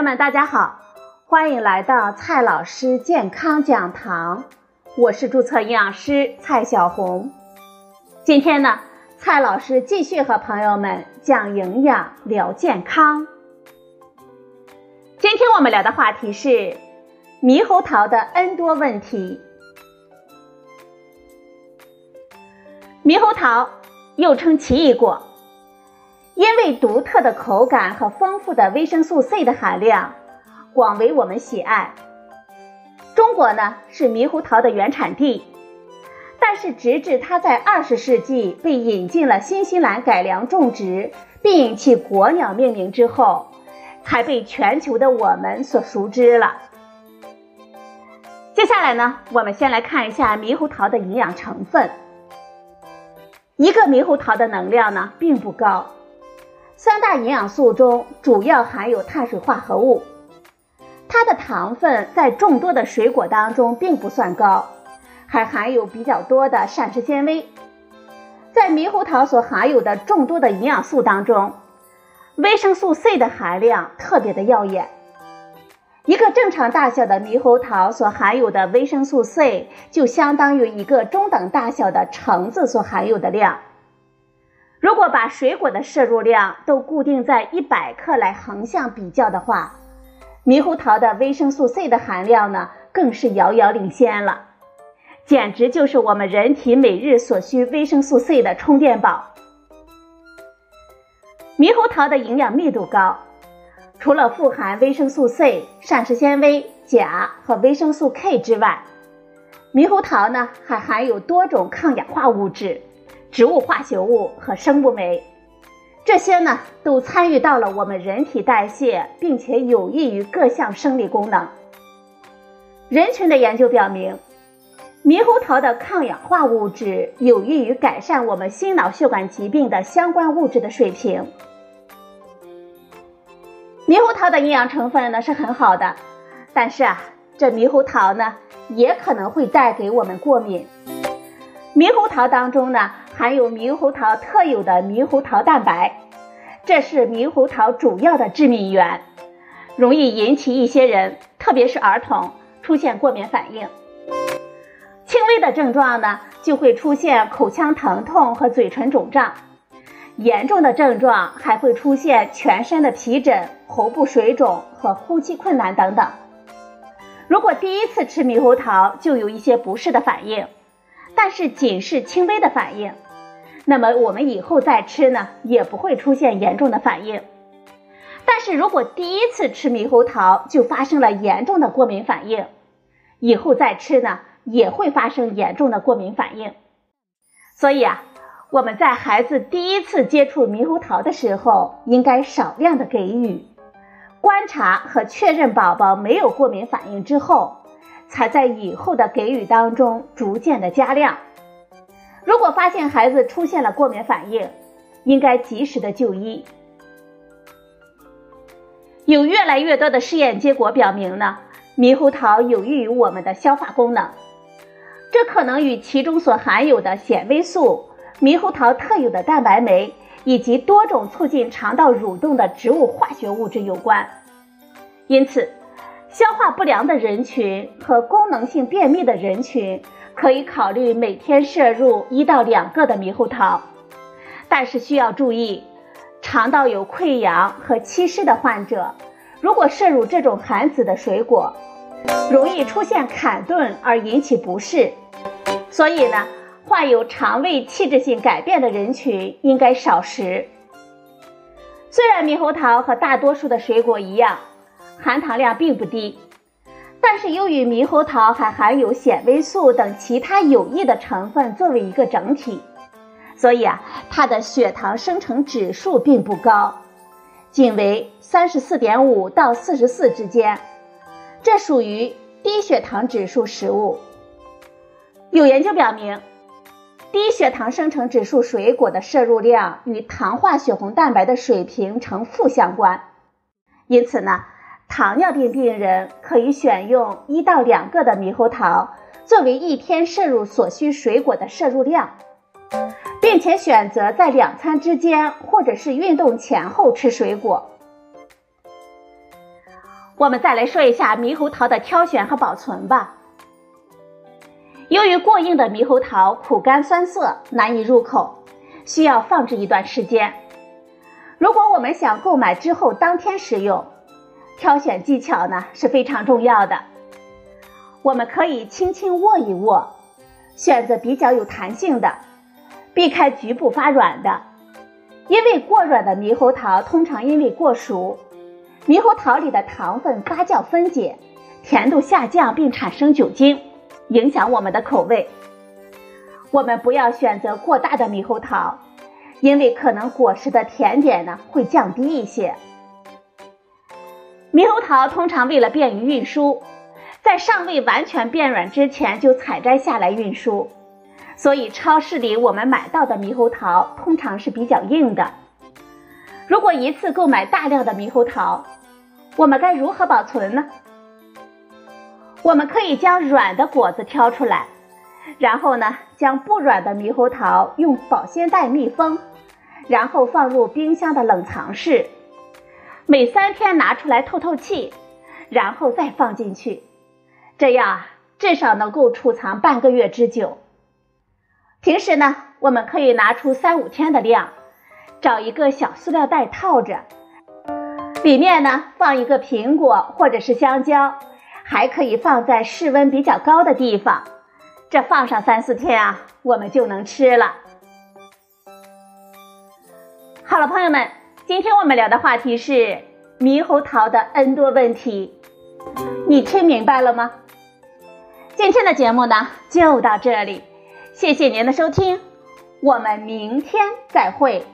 朋友们，大家好，欢迎来到蔡老师健康讲堂，我是注册营养师蔡小红。今天呢，蔡老师继续和朋友们讲营养聊健康。今天我们聊的话题是猕猴桃的 N 多问题。猕猴桃又称奇异果，因为独特的口感和丰富的维生素 C 的含量，广为我们喜爱。中国呢是猕猴桃的原产地，但是直至它在二十世纪被引进了新西兰改良种植，并其国鸟命名之后，才被全球的我们所熟知了。接下来呢，我们先来看一下猕猴桃的营养成分。一个猕猴桃的能量呢并不高，三大营养素中主要含有碳水化合物，它的糖分在众多的水果当中并不算高，还含有比较多的膳食纤维。在猕猴桃所含有的众多的营养素当中，维生素 C 的含量特别的耀眼。一个正常大小的猕猴桃所含有的维生素 C，就相当于一个中等大小的橙子所含有的量。如果把水果的摄入量都固定在一百克来横向比较的话，猕猴桃的维生素 C 的含量呢，更是遥遥领先了，简直就是我们人体每日所需维生素 C 的充电宝。猕猴桃的营养密度高。除了富含维生素 C、膳食纤维、钾和维生素 K 之外，猕猴桃呢还含有多种抗氧化物质、植物化学物和生物酶，这些呢都参与到了我们人体代谢，并且有益于各项生理功能。人群的研究表明，猕猴桃的抗氧化物质有益于改善我们心脑血管疾病的相关物质的水平。猕猴桃的营养成分呢是很好的，但是啊，这猕猴桃呢也可能会带给我们过敏。猕猴桃当中呢含有猕猴桃特有的猕猴桃蛋白，这是猕猴桃主要的致敏源，容易引起一些人，特别是儿童出现过敏反应。轻微的症状呢就会出现口腔疼痛和嘴唇肿胀。严重的症状还会出现全身的皮疹、喉部水肿和呼吸困难等等。如果第一次吃猕猴桃就有一些不适的反应，但是仅是轻微的反应，那么我们以后再吃呢也不会出现严重的反应。但是如果第一次吃猕猴桃就发生了严重的过敏反应，以后再吃呢也会发生严重的过敏反应。所以啊。我们在孩子第一次接触猕猴桃的时候，应该少量的给予，观察和确认宝宝没有过敏反应之后，才在以后的给予当中逐渐的加量。如果发现孩子出现了过敏反应，应该及时的就医。有越来越多的试验结果表明呢，猕猴桃有益于我们的消化功能，这可能与其中所含有的纤维素。猕猴桃特有的蛋白酶以及多种促进肠道蠕动的植物化学物质有关，因此，消化不良的人群和功能性便秘的人群可以考虑每天摄入一到两个的猕猴桃，但是需要注意，肠道有溃疡和积湿的患者，如果摄入这种含籽的水果，容易出现坎顿而引起不适，所以呢。患有肠胃器质性改变的人群应该少食。虽然猕猴桃和大多数的水果一样，含糖量并不低，但是由于猕猴桃还含有纤维素等其他有益的成分作为一个整体，所以啊，它的血糖生成指数并不高，仅为三十四点五到四十四之间，这属于低血糖指数食物。有研究表明。低血糖生成指数水果的摄入量与糖化血红蛋白的水平呈负相关，因此呢，糖尿病病人可以选用一到两个的猕猴桃作为一天摄入所需水果的摄入量，并且选择在两餐之间或者是运动前后吃水果。我们再来说一下猕猴桃的挑选和保存吧。由于过硬的猕猴桃苦干酸涩，难以入口，需要放置一段时间。如果我们想购买之后当天食用，挑选技巧呢是非常重要的。我们可以轻轻握一握，选择比较有弹性的，避开局部发软的。因为过软的猕猴桃通常因为过熟，猕猴桃里的糖分发酵分解，甜度下降并产生酒精，影响我们的口味。我们不要选择过大的猕猴桃，因为可能果实的甜点呢会降低一些。猕猴桃通常为了便于运输，在尚未完全变软之前就采摘下来运输。所以，超市里我们买到的猕猴桃通常是比较硬的。如果一次购买大量的猕猴桃，我们该如何保存呢？我们可以将软的果子挑出来，然后呢，将不软的猕猴桃用保鲜袋密封，然后放入冰箱的冷藏室，每三天拿出来透透气，然后再放进去，这样，至少能够储藏半个月之久。平时呢，我们可以拿出三五天的量，找一个小塑料袋套着，里面呢放一个苹果或者是香蕉，还可以放在室温比较高的地方。这放上三四天啊，我们就能吃了。好了，朋友们，今天我们聊的话题是猕猴桃的 N 多问题，你听明白了吗？今天的节目呢就到这里。谢谢您的收听，我们明天再会。